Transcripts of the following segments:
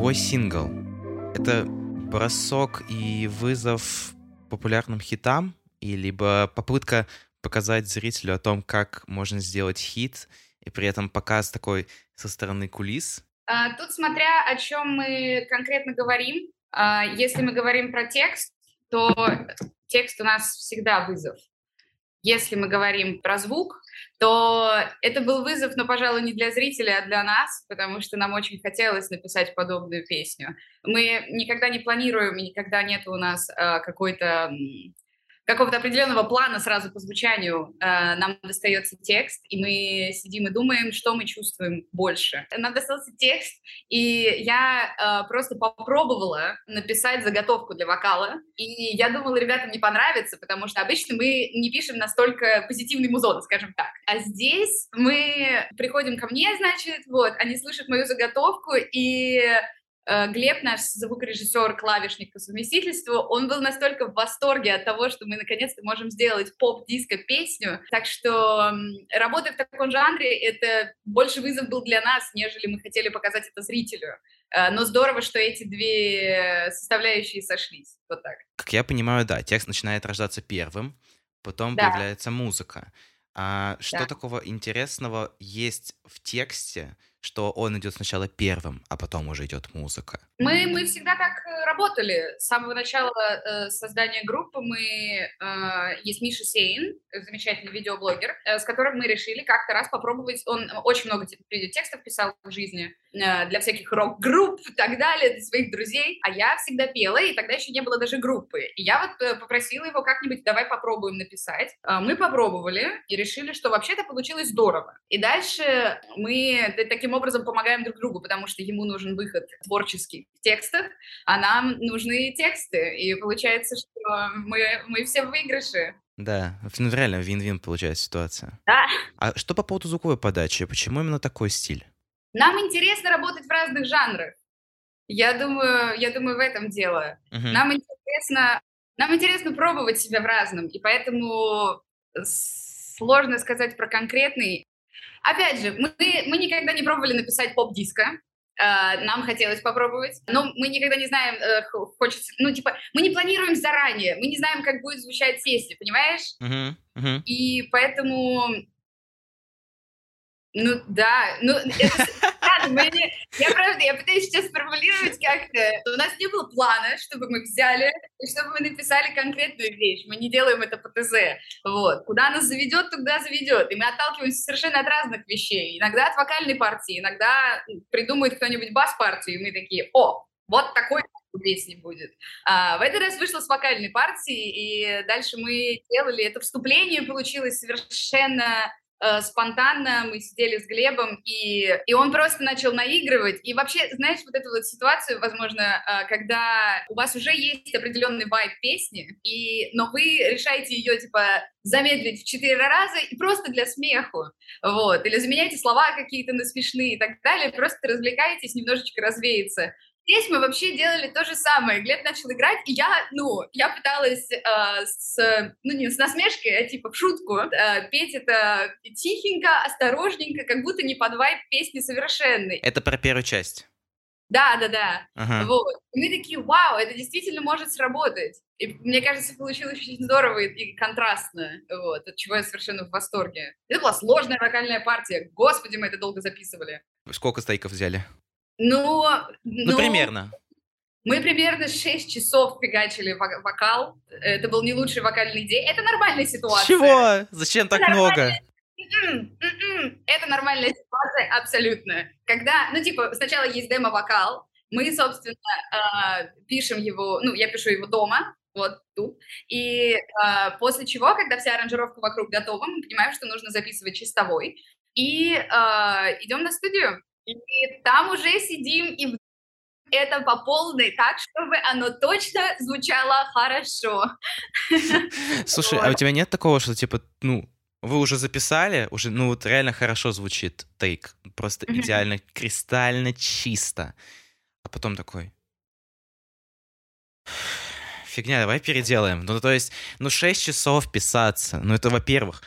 твой сингл — это бросок и вызов популярным хитам, и либо попытка показать зрителю о том, как можно сделать хит, и при этом показ такой со стороны кулис? А, тут смотря о чем мы конкретно говорим. А, если мы говорим про текст, то текст у нас всегда вызов. Если мы говорим про звук, то это был вызов, но, пожалуй, не для зрителя, а для нас, потому что нам очень хотелось написать подобную песню. Мы никогда не планируем, никогда нет у нас э, какой-то какого-то определенного плана сразу по звучанию э, нам достается текст, и мы сидим и думаем, что мы чувствуем больше. Нам достался текст, и я э, просто попробовала написать заготовку для вокала, и я думала, ребятам не понравится, потому что обычно мы не пишем настолько позитивный музон, скажем так. А здесь мы приходим ко мне, значит, вот, они слышат мою заготовку, и Глеб, наш звукорежиссер, клавишник по совместительству, он был настолько в восторге от того, что мы наконец-то можем сделать поп-диско-песню. Так что работа в таком жанре — это больше вызов был для нас, нежели мы хотели показать это зрителю. Э, но здорово, что эти две составляющие сошлись. Вот так. Как я понимаю, да, текст начинает рождаться первым, потом да. появляется музыка. А что да. такого интересного есть в тексте, что он идет сначала первым, а потом уже идет музыка? Мы, мы всегда так работали. С самого начала э, создания группы мы... Э, есть Миша Сейн, замечательный видеоблогер, э, с которым мы решили как-то раз попробовать... Он очень много текстов писал в жизни э, для всяких рок-групп и так далее, для своих друзей. А я всегда пела, и тогда еще не было даже группы. И я вот э, попросила его как-нибудь, давай попробуем написать. Э, мы попробовали и решили, что вообще-то получилось здорово. И дальше мы таким таким образом помогаем друг другу, потому что ему нужен выход творческий в текстах, а нам нужны тексты. И получается, что мы, мы все в выигрыше. Да, ну реально вин-вин получается ситуация. Да. А что по поводу звуковой подачи? Почему именно такой стиль? Нам интересно работать в разных жанрах. Я думаю, я думаю, в этом дело. Угу. Нам интересно, нам интересно пробовать себя в разном, и поэтому сложно сказать про конкретный. Опять же, мы, мы никогда не пробовали написать поп-диско, нам хотелось попробовать, но мы никогда не знаем, uh, хочется, ну, типа, мы не планируем заранее, мы не знаем, как будет звучать песня, понимаешь? Uh-huh, uh-huh. И поэтому ну да, ну я правда, я пытаюсь сейчас сформулировать как-то. У нас не было плана, чтобы мы взяли чтобы мы написали конкретную вещь. Мы не делаем это по ТЗ. Вот. Куда нас заведет, туда заведет. И мы отталкиваемся совершенно от разных вещей. Иногда от вокальной партии, иногда придумает кто-нибудь бас-партию, и мы такие, о, вот такой песни будет. А, в этот раз вышла с вокальной партии, и дальше мы делали это вступление, получилось совершенно э, спонтанно мы сидели с Глебом, и, и он просто начал наигрывать. И вообще, знаешь, вот эту вот ситуацию, возможно, э, когда у вас уже есть определенный вайб песни, и, но вы решаете ее, типа, замедлить в четыре раза и просто для смеху, вот, или заменяйте слова какие-то на смешные и так далее, просто развлекаетесь, немножечко развеется. Здесь мы вообще делали то же самое. Глеб начал играть, и я, ну, я пыталась э, с, ну, не с насмешкой, а типа в шутку э, петь это тихенько, осторожненько, как будто не под вайп песни совершенной. Это про первую часть. Да, да, да. Ага. Вот. И мы такие, вау, это действительно может сработать. И мне кажется, получилось очень здорово и контрастно, вот, от чего я совершенно в восторге. Это была сложная вокальная партия. Господи, мы это долго записывали. Сколько стейков взяли? Ну, ну, ну примерно. Мы примерно 6 часов фигачили вокал. Это был не лучший вокальный день. Это нормальная ситуация. Чего? Зачем так Это много? М-м, м-м. Это нормальная ситуация, абсолютно. Когда, ну, типа, сначала есть демо-вокал, мы, собственно, э, пишем его, ну, я пишу его дома, вот тут. И э, после чего, когда вся аранжировка вокруг готова, мы понимаем, что нужно записывать чистовой. И э, идем на студию. И там уже сидим и это по полной, так, чтобы оно точно звучало хорошо. Слушай, вот. а у тебя нет такого, что типа, ну, вы уже записали, уже, ну вот реально хорошо звучит тейк, просто mm-hmm. идеально, кристально чисто, а потом такой, фигня, давай переделаем. Ну, то есть, ну, 6 часов писаться, ну, это, во-первых,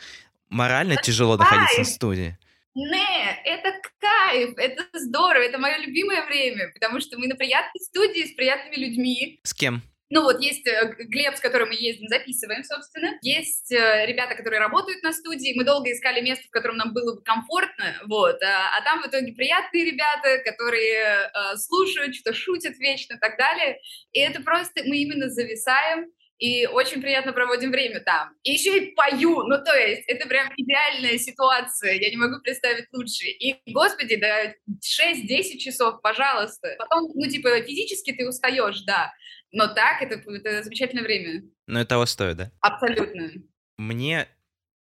морально тяжело находиться в студии. Не, это кайф это здорово, это мое любимое время, потому что мы на приятной студии с приятными людьми. С кем? Ну вот есть э, Глеб, с которым мы ездим, записываем, собственно. Есть э, ребята, которые работают на студии. Мы долго искали место, в котором нам было бы комфортно, вот. А, а там в итоге приятные ребята, которые э, слушают, что шутят вечно и так далее. И это просто мы именно зависаем и очень приятно проводим время там. И еще и пою, ну то есть это прям идеальная ситуация, я не могу представить лучше. И, господи, да 6-10 часов, пожалуйста. Потом, ну типа физически ты устаешь, да, но так это, это замечательное время. Ну это того стоит, да? Абсолютно. Мне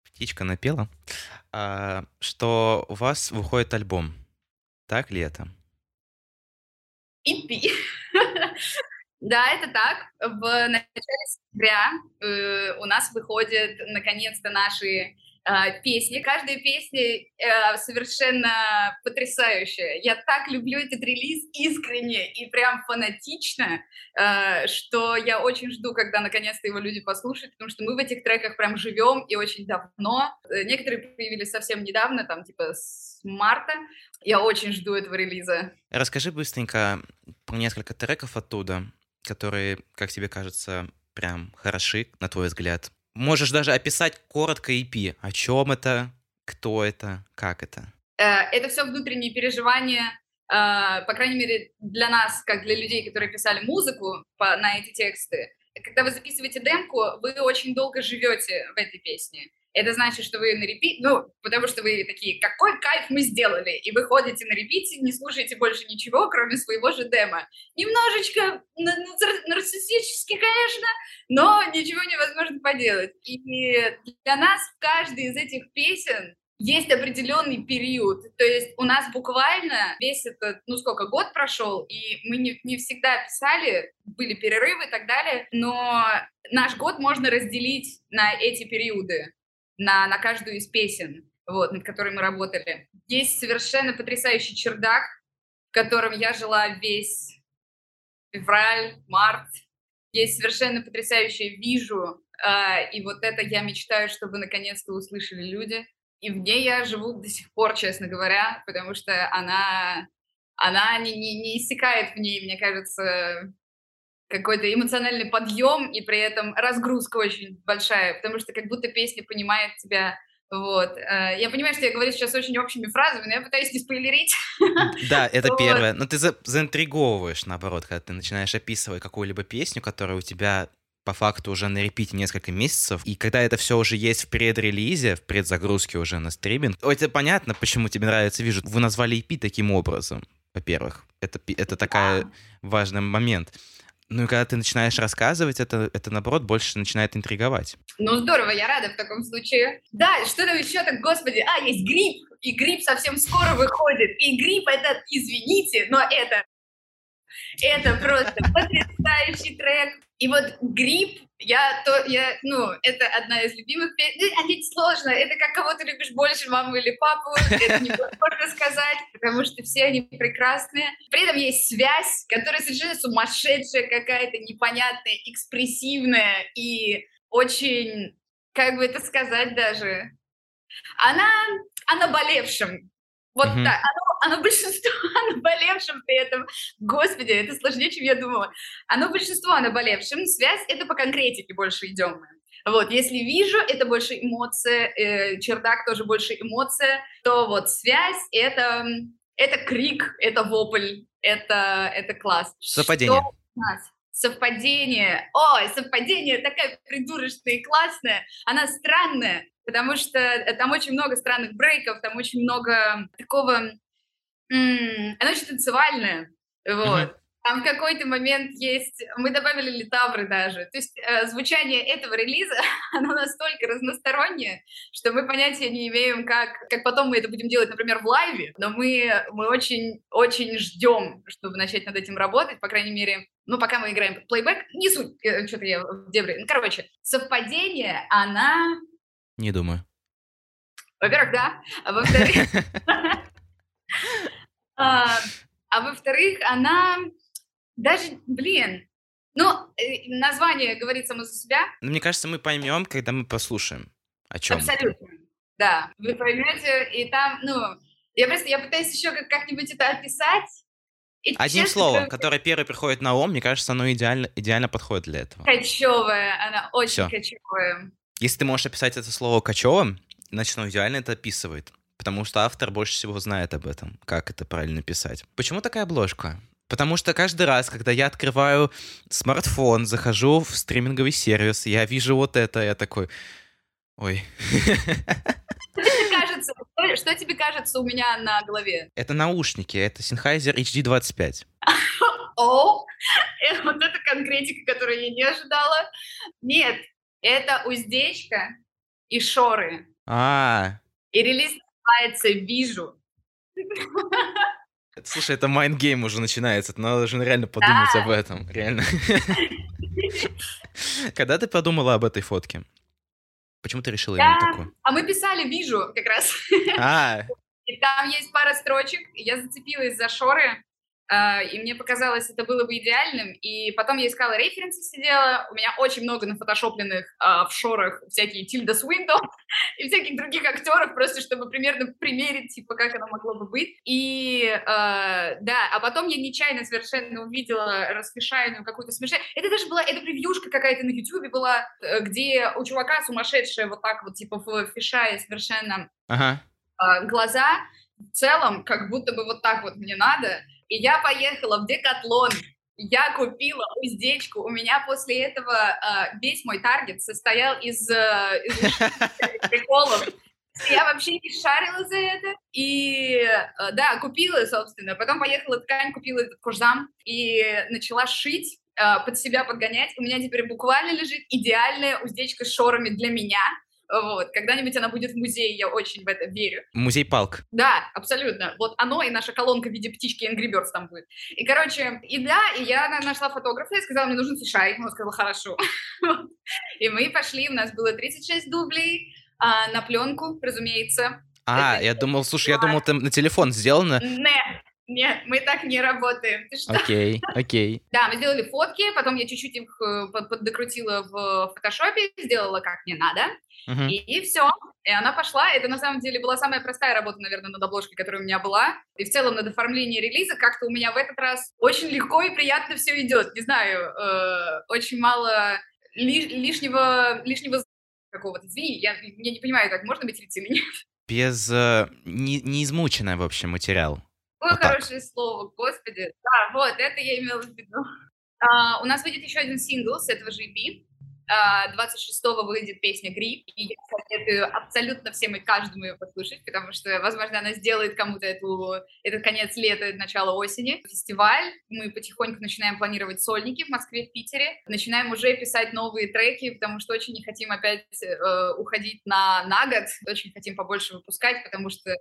птичка напела, а, что у вас выходит альбом. Так ли это? EP. Да, это так. В начале сентября э, у нас выходят наконец-то наши э, песни. Каждая песня э, совершенно потрясающая. Я так люблю этот релиз искренне и прям фанатично, э, что я очень жду, когда наконец-то его люди послушают, потому что мы в этих треках прям живем и очень давно. Э, некоторые появились совсем недавно, там типа с марта. Я очень жду этого релиза. Расскажи быстренько про несколько треков оттуда которые, как тебе кажется, прям хороши, на твой взгляд? Можешь даже описать коротко EP. О чем это, кто это, как это? Э, это все внутренние переживания, э, по крайней мере, для нас, как для людей, которые писали музыку на эти тексты. Когда вы записываете демку, вы очень долго живете в этой песне это значит, что вы на репите, ну, потому что вы такие, какой кайф мы сделали, и вы ходите на репите, не слушаете больше ничего, кроме своего же дема. Немножечко нарциссически, конечно, но ничего невозможно поделать. И для нас в каждой из этих песен есть определенный период. То есть у нас буквально весь этот, ну сколько, год прошел, и мы не, не всегда писали, были перерывы и так далее, но наш год можно разделить на эти периоды на, на каждую из песен, вот, над которой мы работали. Есть совершенно потрясающий чердак, в котором я жила весь февраль, март. Есть совершенно потрясающее «Вижу», э, и вот это я мечтаю, чтобы наконец-то услышали люди. И в ней я живу до сих пор, честно говоря, потому что она, она не, не, не иссякает в ней, мне кажется, какой-то эмоциональный подъем и при этом разгрузка очень большая, потому что как будто песня понимает тебя вот. Э, я понимаю, что я говорю сейчас очень общими фразами, но я пытаюсь не спойлерить. Да, это первое. Но ты за заинтриговываешь, наоборот, когда ты начинаешь описывать какую-либо песню, которая у тебя по факту уже на репите несколько месяцев, и когда это все уже есть в предрелизе, в предзагрузке уже на стриминг, это понятно, почему тебе нравится «Вижу». Вы назвали EP таким образом, во-первых. Это, это такой да. важный момент. Ну и когда ты начинаешь рассказывать, это, это наоборот больше начинает интриговать. Ну здорово, я рада в таком случае. Да, что там еще так, господи, а, есть грипп, и грипп совсем скоро выходит. И грипп это, извините, но это, это просто потрясающий трек. И вот грипп я, то, я, ну, это одна из любимых песен. А ведь сложно. Это как кого ты любишь больше, маму или папу. Это не можно сказать, потому что все они прекрасные. При этом есть связь, которая совершенно сумасшедшая какая-то, непонятная, экспрессивная и очень, как бы это сказать даже, она о наболевшем. Вот mm-hmm. так. Оно, оно большинство о наболевшем при этом. Господи, это сложнее, чем я думала. Оно большинство о наболевшем. Связь — это по конкретике больше идем Вот, если вижу, это больше эмоция, э, чердак тоже больше эмоция, то вот связь — это, это крик, это вопль, это, это класс. Совпадение. Что у нас? Совпадение. Ой, совпадение такая придурочная и классная. Она странная, потому что э, там очень много странных брейков, там очень много такого... М- она очень танцевальная, вот. Mm-hmm. Там в какой-то момент есть... Мы добавили литавры даже. То есть э, звучание этого релиза, оно настолько разностороннее, что мы понятия не имеем, как, как потом мы это будем делать, например, в лайве. Но мы, мы очень, очень ждем, чтобы начать над этим работать. По крайней мере, ну, пока мы играем плейбэк, не суть, э, что-то я в дебри. Ну, короче, совпадение, она не думаю. Во-первых, да. А во-вторых... А, а во-вторых, она даже, блин, ну, э, название говорит само за себя. Ну, мне кажется, мы поймем, когда мы послушаем, о чем. Абсолютно, да. Вы поймете, и там, ну, Я просто, я пытаюсь еще как- как-нибудь это описать. И, Одним честно словом, говоря, которое первое приходит на ум, мне кажется, оно идеально, идеально подходит для этого. Кочевая, она очень Всё. кочевая. Если ты можешь описать это слово кочевым, значит, оно идеально это описывает. Потому что автор больше всего знает об этом, как это правильно писать. Почему такая обложка? Потому что каждый раз, когда я открываю смартфон, захожу в стриминговый сервис, я вижу вот это, я такой, ой, Что тебе кажется, что, что тебе кажется у меня на голове? это наушники, это Sennheiser HD25. О, э, вот это конкретика, которую я не ожидала. Нет, это уздечка и шоры. А, И релиз называется «Вижу». это, слушай, это mind game уже начинается, это надо же реально подумать об этом, реально. Когда ты подумала об этой фотке? Почему ты решила именно Да. такую? А мы писали «Вижу» как раз. А, И там есть пара строчек, я зацепилась за шоры, и мне показалось, это было бы идеальным. И потом я искала референсы, сидела, у меня очень много нафотошопленных а, в шорах всякие Тильда Свинтон и всяких других актеров, просто чтобы примерно примерить, типа, как оно могло бы быть. И, а, да, а потом я нечаянно совершенно увидела расфишайную какую-то смешную... Это даже была, это превьюшка какая-то на Ютубе была, э, где у чувака сумасшедшая вот так вот, типа, в фишае совершенно ага. а, глаза в целом как будто бы вот так вот мне надо. И я поехала в Декатлон, я купила уздечку. У меня после этого а, весь мой таргет состоял из, э, из приколов. Я вообще не шарила за это. И э, да, купила, собственно. Потом поехала ткань, купила этот кожзам и начала шить э, под себя подгонять. У меня теперь буквально лежит идеальная уздечка с шорами для меня. Вот. Когда-нибудь она будет в музее, я очень в это верю. Музей палк. Да, абсолютно. Вот оно и наша колонка в виде птички Angry Birds там будет. И, короче, и да, и я на- нашла фотографа и сказала, мне нужен фишай. Он сказал, хорошо. И мы пошли, у нас было 36 дублей а, на пленку, разумеется. А, я думал, слушай, я думал, там на телефон сделано. Не, нет, мы так не работаем. Ты что? Окей, окей. Да, мы сделали фотки, потом я чуть-чуть их э, под- поддокрутила в фотошопе, сделала как мне надо. Мгм. И, все. И она пошла. Это на самом деле была самая простая работа, наверное, над обложкой, которая у меня была. И в целом над оформлением релиза как-то у меня в этот раз очень легко и приятно все идет. Не знаю, э, очень мало ли- лишнего, лишнего какого-то. Извини, я, я не понимаю, как можно быть или нет. Без... э, не, не измученный, в общем, материал. Какое Вот так. хорошее слово, господи. Да, вот, это я имела в виду. А, у нас выйдет еще один сингл с этого же EP. А, 26-го выйдет песня «Грипп», и я советую абсолютно всем и каждому ее послушать, потому что, возможно, она сделает кому-то эту, этот конец лета, начало осени. Фестиваль, мы потихоньку начинаем планировать сольники в Москве, в Питере, начинаем уже писать новые треки, потому что очень не хотим опять э, уходить на, на год, очень хотим побольше выпускать, потому что,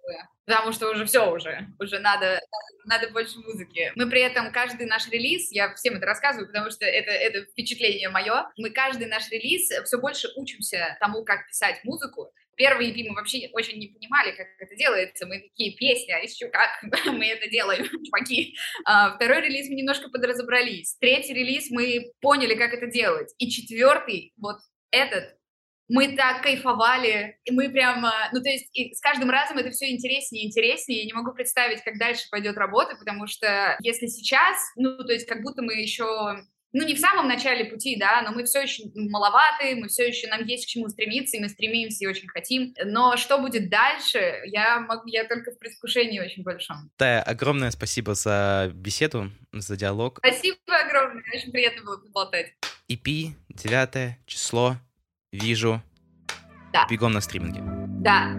потому что уже все уже, уже надо, надо больше музыки. Мы при этом каждый наш релиз, я всем это рассказываю, потому что это, это впечатление мое, мы каждый наш релиз все больше учимся тому, как писать музыку. Первый EP мы вообще очень не понимали, как это делается. Мы такие песни, а еще как мы это делаем, чуваки. А, второй релиз мы немножко подразобрались. Третий релиз мы поняли, как это делать. И четвертый, вот этот, мы так кайфовали, и мы прям, ну то есть и с каждым разом это все интереснее и интереснее, я не могу представить, как дальше пойдет работа, потому что если сейчас, ну то есть как будто мы еще, ну не в самом начале пути, да, но мы все еще маловаты, мы все еще, нам есть к чему стремиться, и мы стремимся и очень хотим, но что будет дальше, я, могу, я только в предвкушении очень большом. Тая, огромное спасибо за беседу, за диалог. Спасибо огромное, очень приятно было поболтать. EP, 9 число, вижу. Да. Бегом на стриминге. Да,